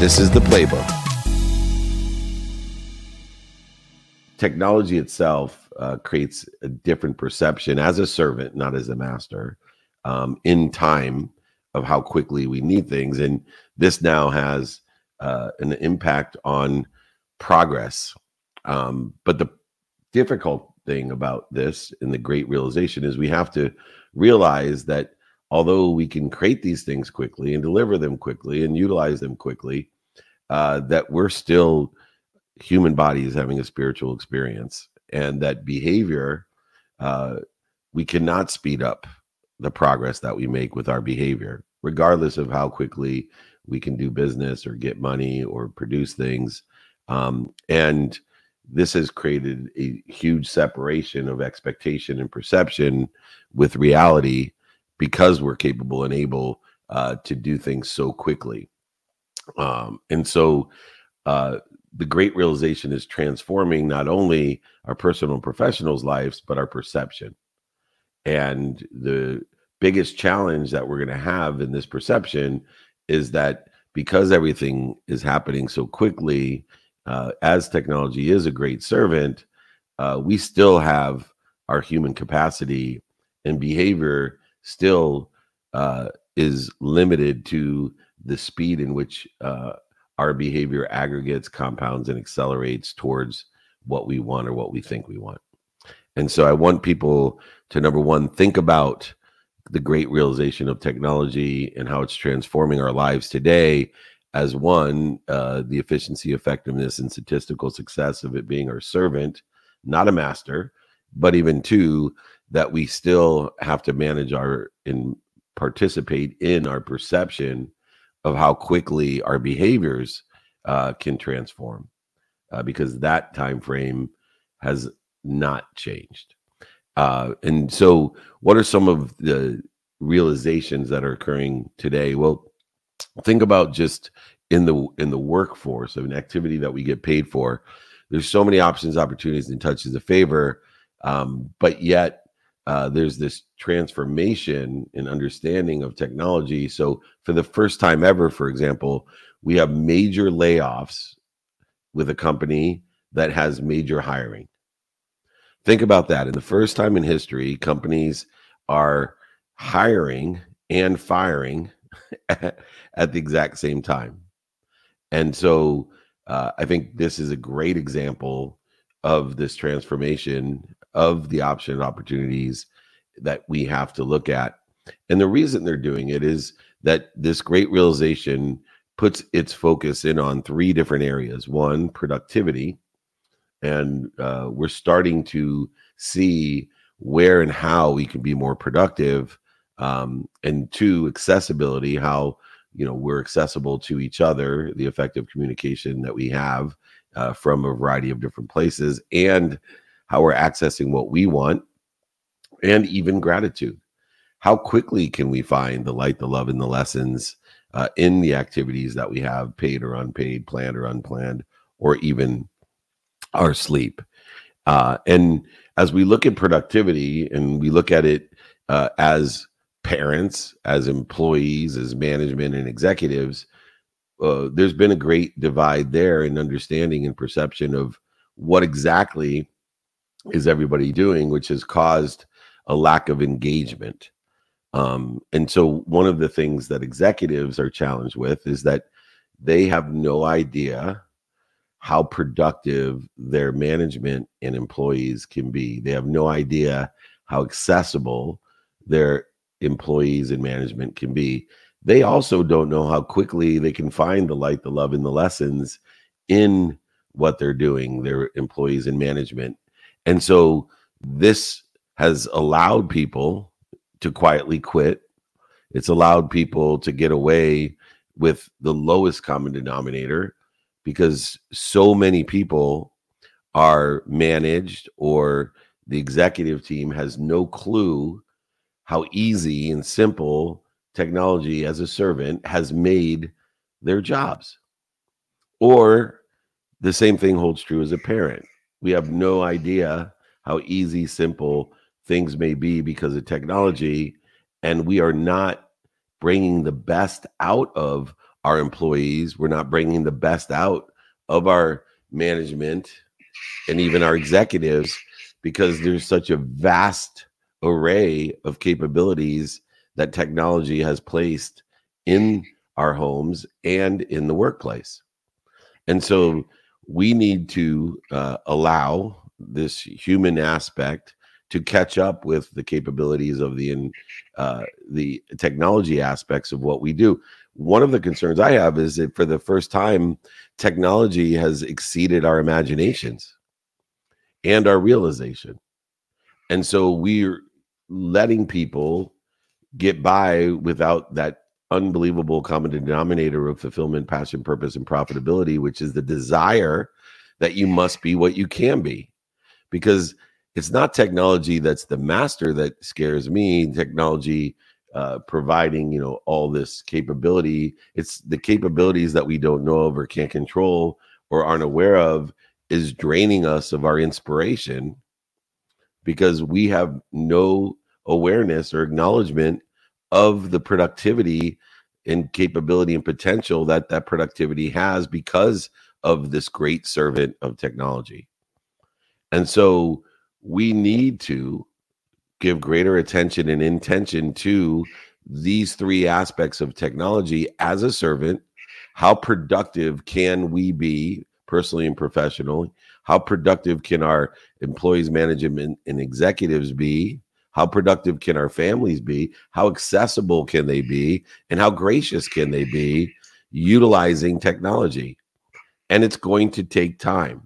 This is the playbook. Technology itself uh, creates a different perception as a servant, not as a master, um, in time of how quickly we need things. And this now has uh, an impact on progress. Um, but the difficult thing about this and the great realization is we have to realize that although we can create these things quickly and deliver them quickly and utilize them quickly, uh, that we're still human bodies having a spiritual experience and that behavior, uh, we cannot speed up the progress that we make with our behavior, regardless of how quickly we can do business or get money or produce things. Um, and this has created a huge separation of expectation and perception with reality because we're capable and able uh, to do things so quickly. Um, and so uh, the great realization is transforming not only our personal and professionals' lives, but our perception. And the biggest challenge that we're going to have in this perception is that because everything is happening so quickly, uh, as technology is a great servant, uh, we still have our human capacity and behavior still uh, is limited to the speed in which uh, our behavior aggregates, compounds, and accelerates towards what we want or what we think we want. And so I want people to number one, think about the great realization of technology and how it's transforming our lives today as one, uh, the efficiency, effectiveness, and statistical success of it being our servant, not a master, but even two, that we still have to manage our and participate in our perception of how quickly our behaviors uh, can transform uh, because that time frame has not changed. Uh, and so what are some of the realizations that are occurring today? Well think about just in the in the workforce of an activity that we get paid for. There's so many options opportunities and touches of favor um, but yet uh, there's this transformation in understanding of technology. So, for the first time ever, for example, we have major layoffs with a company that has major hiring. Think about that. In the first time in history, companies are hiring and firing at, the exact same time. And so, uh, I think this is a great example of this transformation of the option opportunities that we have to look at. And the reason they're doing it is that this great realization puts its focus in on three different areas. One, productivity. And uh, we're starting to see where and how we can be more productive. Um, and two, accessibility, how you know we're accessible to each other, the effective communication that we have uh, from a variety of different places, and how we're accessing what we want, and even gratitude. How quickly can we find the light, the love, and the lessons uh, in the activities that we have, paid or unpaid, planned or unplanned, or even our sleep? Uh, and as we look at productivity and we look at it uh, as parents, as employees, as management and executives, uh, there's been a great divide there in understanding and perception of what exactly is everybody doing, which has caused a lack of engagement. Um, and so, one of the things that executives are challenged with is that they have no idea how productive their management and employees can be. They have no idea how accessible their employees and management can be. They also don't know how quickly they can find the light, the love, and the lessons in what they're doing, their employees and management. And so this has allowed people to quietly quit. It's allowed people to get away with the lowest common denominator because so many people are managed or the executive team has no clue how easy and simple technology as a servant has made their jobs. Or the same thing holds true as a parent. We have no idea how easy, simple things may be because of technology. And we are not bringing the best out of our employees. We're not bringing the best out of our management and even our executives because there's such a vast array of capabilities that technology has placed in our homes and in the workplace. And so we need to uh, allow this human aspect to catch up with the capabilities of the uh, the technology aspects of what we do. One of the concerns I have is that for the first time, technology has exceeded our imaginations and our realization, and so we're letting people get by without that unbelievable common denominator of fulfillment, passion, purpose, and profitability, which is the desire that you must be what you can be. Because it's not technology that's the master that scares me. Technology uh, providing, you know, all this capability. It's the capabilities that we don't know of or can't control or aren't aware of is draining us of our inspiration because we have no awareness or acknowledgement of the productivity and capability and potential that that productivity has because of this great servant of technology. And so we need to give greater attention and intention to these three aspects of technology as a servant. How productive can we be personally and professionally? How productive can our employees, management, and executives be? How productive can our families be? How accessible can they be? And how gracious can they be utilizing technology? And it's going to take time.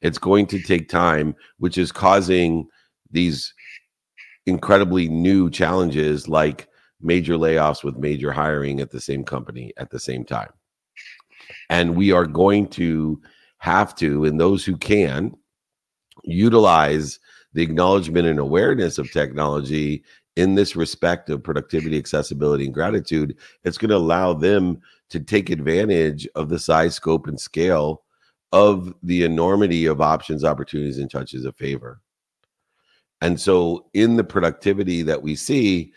It's going to take time, which is causing these incredibly new challenges like major layoffs with major hiring at the same company at the same time. And we are going to have to, and those who can, utilize the acknowledgement and awareness of technology in this respect of productivity, accessibility, and gratitude, it's going to allow them to take advantage of the size, scope, and scale of the enormity of options, opportunities, and touches of favor. And so, in the productivity that we see,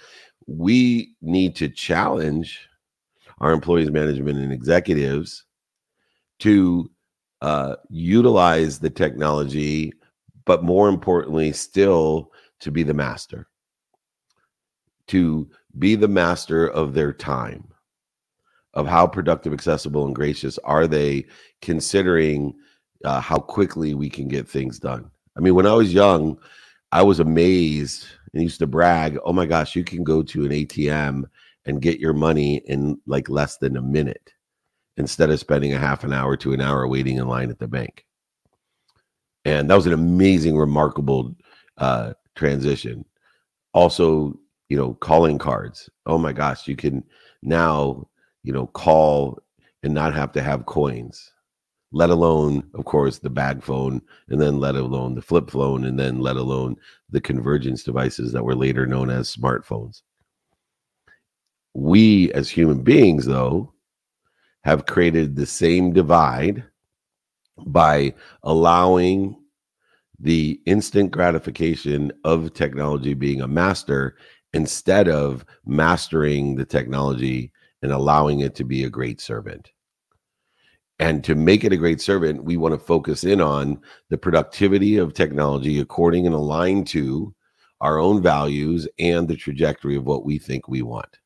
we need to challenge our employees, management, and executives to uh, utilize the technology but more importantly, still to be the master, to be the master of their time, of how productive, accessible, and gracious are they, considering uh, how quickly we can get things done. I mean, when I was young, I was amazed and used to brag, oh my gosh, you can go to an ATM and get your money in like less than a minute instead of spending a half an hour to an hour waiting in line at the bank and that was an amazing, remarkable uh, transition. Also, you know, calling cards. Oh my gosh, you can now, you know, call and not have to have coins. Let alone, of course, the bag phone, and then let alone the flip phone, and then let alone the convergence devices that were later known as smartphones. We, as human beings, though, have created the same divide by allowing the instant gratification of technology being a master instead of mastering the technology and allowing it to be a great servant. And to make it a great servant, we want to focus in on the productivity of technology according and aligned to our own values and the trajectory of what we think we want.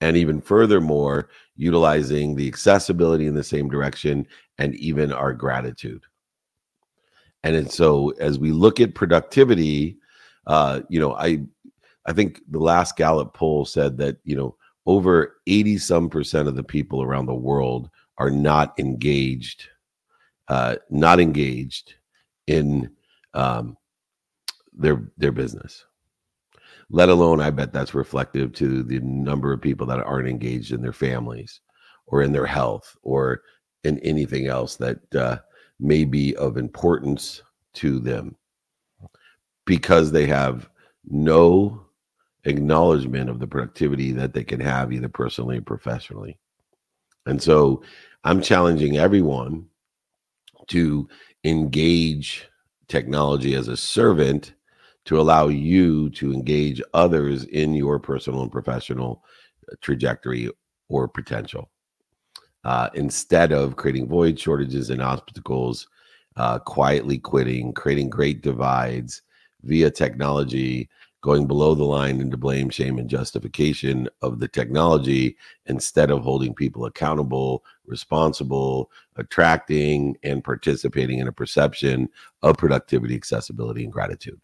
And even furthermore, utilizing the accessibility in the same direction and even our gratitude. And so as we look at productivity, uh, you know, I I think the last Gallup poll said that, you know, over 80 some percent of the people around the world are not engaged, uh, not engaged in um, their their business. Let alone, I bet that's reflective to the number of people that aren't engaged in their families or in their health or in anything else that uh, may be of importance to them because they have no acknowledgement of the productivity that they can have either personally or professionally. And so I'm challenging everyone to engage technology as a servant to allow you to engage others in your personal and professional trajectory or potential. Uh, instead of creating void shortages and obstacles, uh, quietly quitting, creating great divides via technology, going below the line into blame, shame, and justification of the technology instead of holding people accountable, responsible, attracting, and participating in a perception of productivity, accessibility, and gratitude.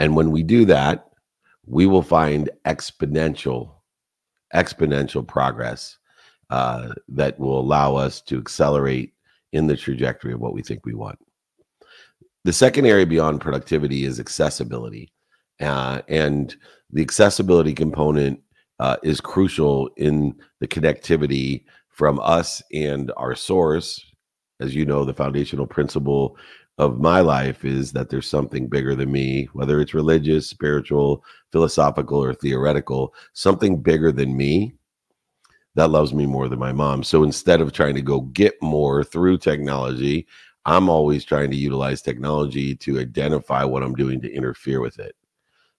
And when we do that, we will find exponential, exponential progress uh, that will allow us to accelerate in the trajectory of what we think we want. The second area beyond productivity is accessibility. Uh, and the accessibility component uh, is crucial in the connectivity from us and our source. As you know, the foundational principle of my life is that there's something bigger than me, whether it's religious, spiritual, philosophical, or theoretical, something bigger than me that loves me more than my mom. So instead of trying to go get more through technology, I'm always trying to utilize technology to identify what I'm doing to interfere with it.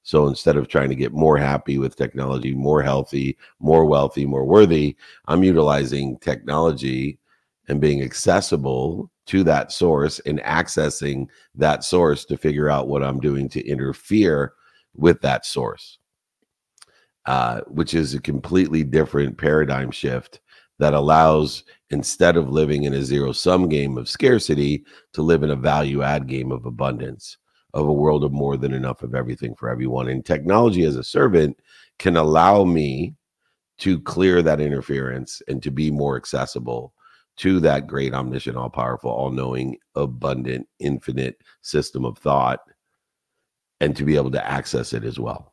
So instead of trying to get more happy with technology, more healthy, more wealthy, more worthy, I'm utilizing technology and being accessible to that source and accessing that source to figure out what I'm doing to interfere with that source uh, which is a completely different paradigm shift that allows instead of living in a zero sum game of scarcity to live in a value add game of abundance of a world of more than enough of everything for everyone. And technology as a servant can allow me to clear that interference and to be more accessible to that great omniscient all powerful all knowing abundant infinite system of thought and to be able to access it as well.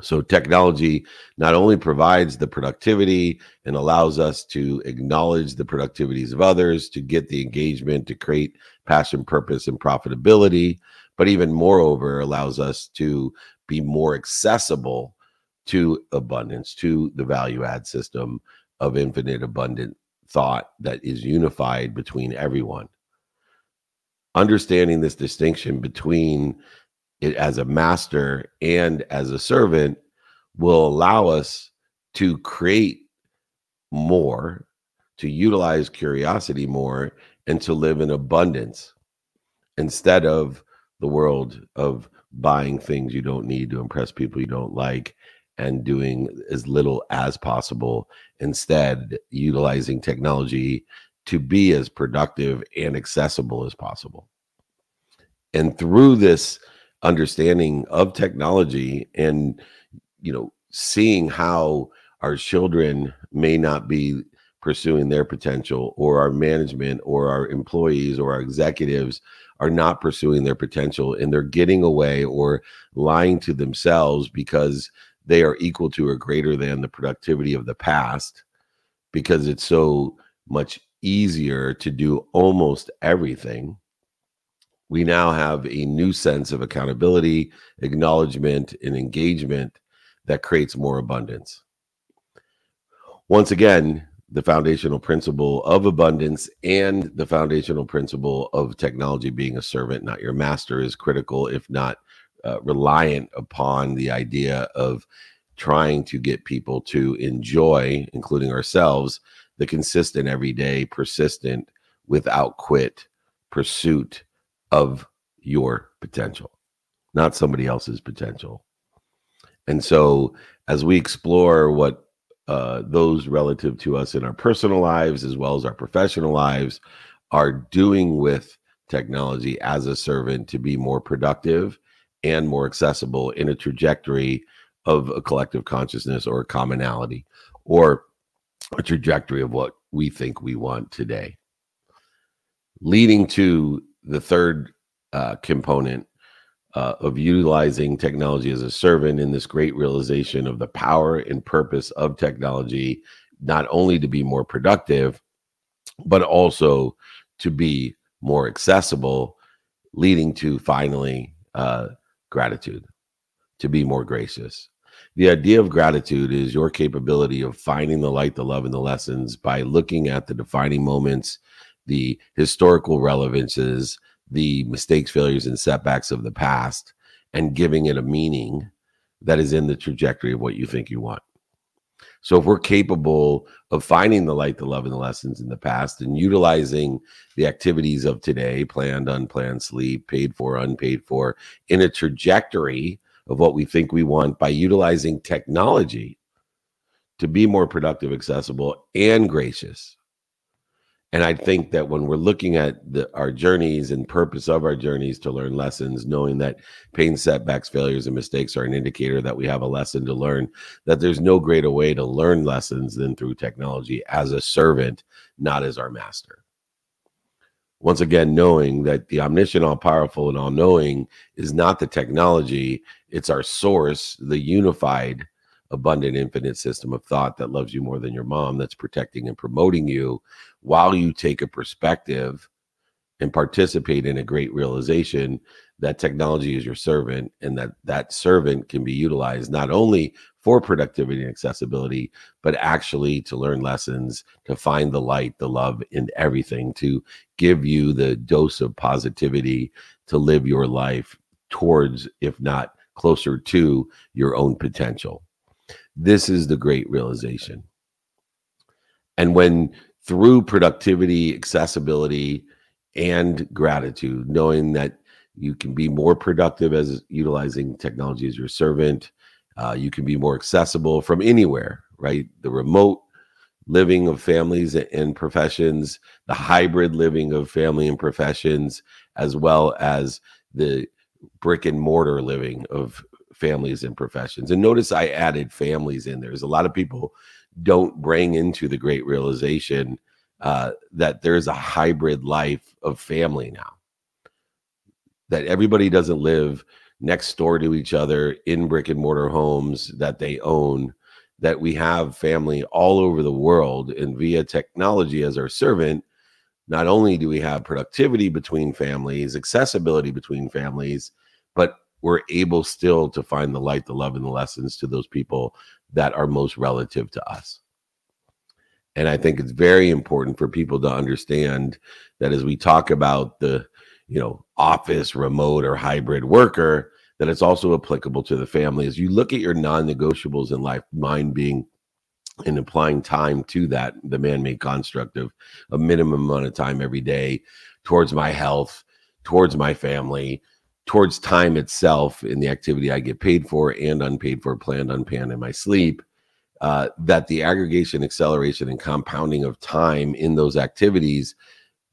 So, technology not only provides the productivity and allows us to acknowledge the productivities of others, to get the engagement, to create passion, purpose, and profitability, but even moreover, allows us to be more accessible to abundance, to the value add system of infinite abundant thought that is unified between everyone. Understanding this distinction between it as a master and as a servant will allow us to create more, to utilize curiosity more, and to live in abundance instead of the world of buying things you don't need to impress people you don't like and doing as little as possible. Instead, utilizing technology to be as productive and accessible as possible. And through this understanding of technology and you know seeing how our children may not be pursuing their potential or our management or our employees or our executives are not pursuing their potential and they're getting away or lying to themselves because they are equal to or greater than the productivity of the past because it's so much easier to do almost everything we now have a new sense of accountability, acknowledgement, and engagement that creates more abundance. Once again, the foundational principle of abundance and the foundational principle of technology being a servant, not your master, is critical, if not uh, reliant upon the idea of trying to get people to enjoy, including ourselves, the consistent, everyday, persistent, without quit pursuit of your potential, not somebody else's potential. And so, as we explore what uh, those relative to us in our personal lives as well as our professional lives are doing with technology as a servant to be more productive and more accessible in a trajectory of a collective consciousness or a commonality or a trajectory of what we think we want today. Leading to the third uh, component uh, of utilizing technology as a servant in this great realization of the power and purpose of technology, not only to be more productive, but also to be more accessible, leading to finally uh, gratitude, to be more gracious. The idea of gratitude is your capability of finding the light, the love, and the lessons by looking at the defining moments, the historical relevances, the mistakes, failures, and setbacks of the past and giving it a meaning that is in the trajectory of what you think you want. So if we're capable of finding the light, the love, and the lessons in the past and utilizing the activities of today, planned, unplanned, sleep, paid for, unpaid for, in a trajectory of what we think we want by utilizing technology to be more productive, accessible, and gracious. And I think that when we're looking at the, our journeys and purpose of our journeys to learn lessons, knowing that pain, setbacks, failures, and mistakes are an indicator that we have a lesson to learn, that there's no greater way to learn lessons than through technology as a servant, not as our master. Once again, knowing that the omniscient, all powerful, and all knowing is not the technology, it's our source, the unified abundant, infinite system of thought that loves you more than your mom, that's protecting and promoting you while you take a perspective and participate in a great realization that technology is your servant and that that servant can be utilized not only for productivity and accessibility but actually to learn lessons to find the light the love in everything to give you the dose of positivity to live your life towards if not closer to your own potential this is the great realization. And when through productivity, accessibility, and gratitude, knowing that you can be more productive as utilizing technology as your servant, uh, you can be more accessible from anywhere, right? The remote living of families and professions, the hybrid living of family and professions, as well as the brick and mortar living of families and professions. And notice I added families in there. There's a lot of people don't bring into the great realization uh, that there's a hybrid life of family now. That everybody doesn't live next door to each other in brick and mortar homes that they own. That we have family all over the world, and via technology as our servant, not only do we have productivity between families, accessibility between families, but we're able still to find the light, the love, and the lessons to those people that are most relative to us. And I think it's very important for people to understand that as we talk about the, you know, office, remote, or hybrid worker, that it's also applicable to the family. As you look at your non-negotiables in life, mine being in applying time to that, the man-made construct of a minimum amount of time every day towards my health, towards my family, towards time itself in the activity I get paid for and unpaid for, planned, unplanned in my sleep, uh, that the aggregation, acceleration, and compounding of time in those activities,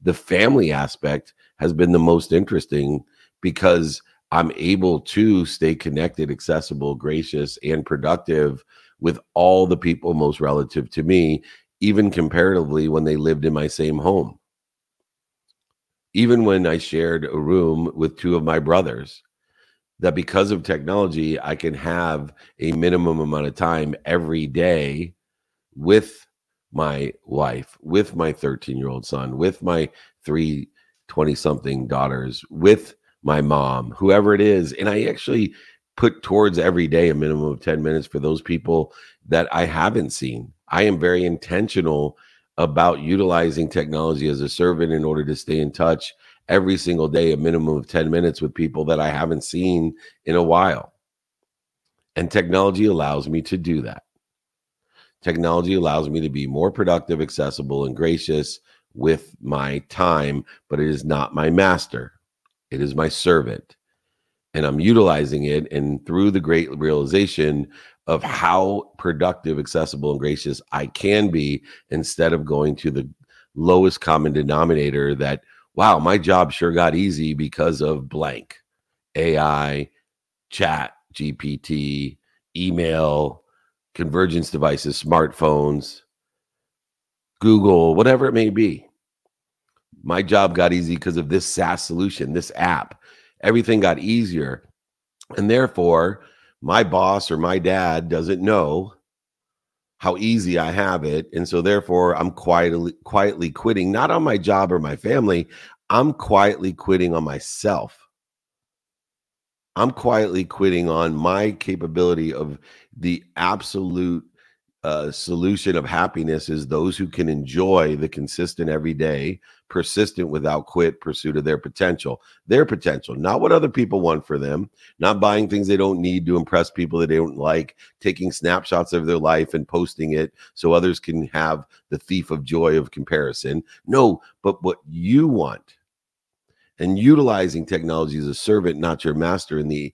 the family aspect has been the most interesting because I'm able to stay connected, accessible, gracious, and productive with all the people most relative to me, even comparatively when they lived in my same home even when I shared a room with two of my brothers, that because of technology, I can have a minimum amount of time every day with my wife, with my 13 year old son, with my three 20 something daughters, with my mom, whoever it is. And I actually put towards every day a minimum of 10 minutes for those people that I haven't seen. I am very intentional about utilizing technology as a servant in order to stay in touch every single day, a minimum of 10 minutes with people that I haven't seen in a while. And technology allows me to do that. Technology allows me to be more productive, accessible, and gracious with my time, but it is not my master. It is my servant. And I'm utilizing it. And through the great realization of how productive, accessible, and gracious I can be instead of going to the lowest common denominator that, wow, my job sure got easy because of blank AI, chat, GPT, email, convergence devices, smartphones, Google, whatever it may be. My job got easy because of this SaaS solution, this app. Everything got easier. And therefore, my boss or my dad doesn't know how easy I have it. And so therefore I'm quietly quietly quitting, not on my job or my family. I'm quietly quitting on myself. I'm quietly quitting on my capability of the absolute uh, solution of happiness is those who can enjoy the consistent everyday, persistent without quit pursuit of their potential, their potential, not what other people want for them, not buying things they don't need to impress people that they don't like, taking snapshots of their life and posting it so others can have the thief of joy of comparison. No, but what you want and utilizing technology as a servant, not your master, in the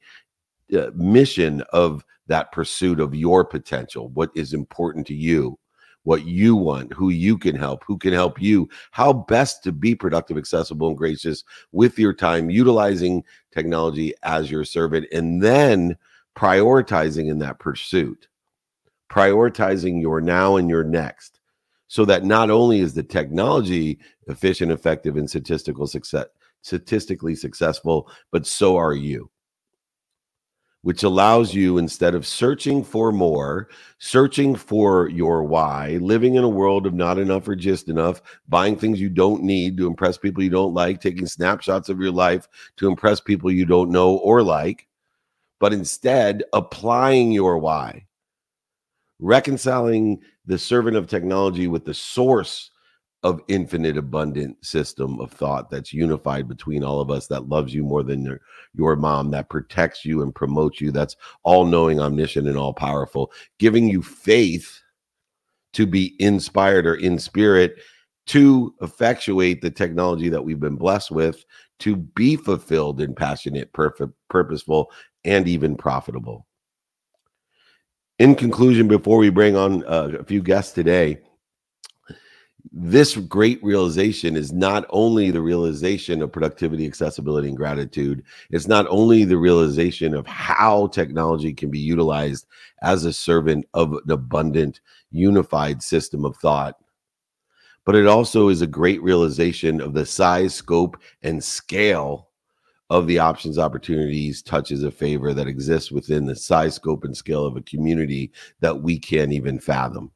uh, mission of that pursuit of your potential, what is important to you, what you want, who you can help, who can help you, how best to be productive, accessible, and gracious with your time, utilizing technology as your servant, and then prioritizing in that pursuit, prioritizing your now and your next. So that not only is the technology efficient, effective, and statistical success, statistically successful, but so are you which allows you instead of searching for more, searching for your why, living in a world of not enough or just enough, buying things you don't need to impress people you don't like, taking snapshots of your life to impress people you don't know or like, but instead applying your why, reconciling the servant of technology with the source of infinite abundant system of thought that's unified between all of us that loves you more than your, your mom that protects you and promotes you that's all knowing omniscient and all powerful giving you faith to be inspired or in spirit to effectuate the technology that we've been blessed with to be fulfilled and passionate perfect purposeful and even profitable. In conclusion before we bring on uh, a few guests today this great realization is not only the realization of productivity, accessibility, and gratitude. It's not only the realization of how technology can be utilized as a servant of an abundant, unified system of thought, but it also is a great realization of the size, scope, and scale of the options, opportunities, touches of favor that exists within the size, scope, and scale of a community that we can't even fathom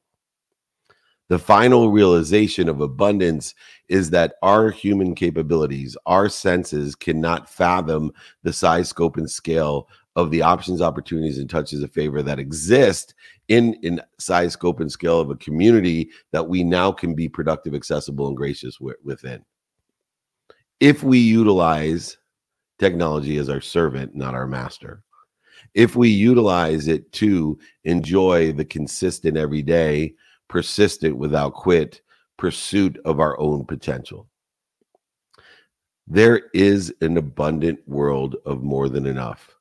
the final realization of abundance is that our human capabilities, our senses cannot fathom the size, scope, and scale of the options, opportunities, and touches of favor that exist in in size, scope, and scale of a community that we now can be productive, accessible, and gracious within. If we utilize technology as our servant, not our master. If we utilize it to enjoy the consistent everyday persistent without quit pursuit of our own potential. There is an abundant world of more than enough,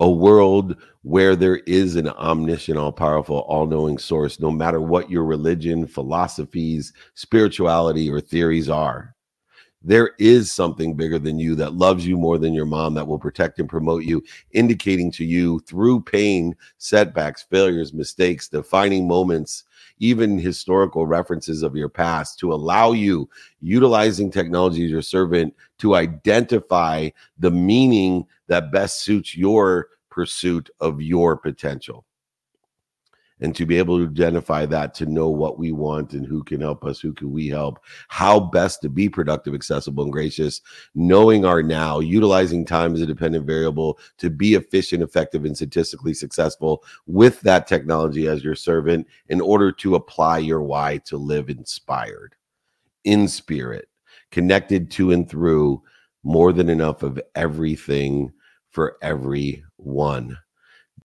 a world where there is an omniscient, all powerful, all knowing source, no matter what your religion, philosophies, spirituality, or theories are there is something bigger than you that loves you more than your mom that will protect and promote you, indicating to you through pain, setbacks, failures, mistakes, defining moments, even historical references of your past to allow you utilizing technology as your servant to identify the meaning that best suits your pursuit of your potential and to be able to identify that to know what we want and who can help us who can we help how best to be productive accessible and gracious knowing our now utilizing time as a dependent variable to be efficient effective and statistically successful with that technology as your servant in order to apply your why to live inspired in spirit connected to and through more than enough of everything for everyone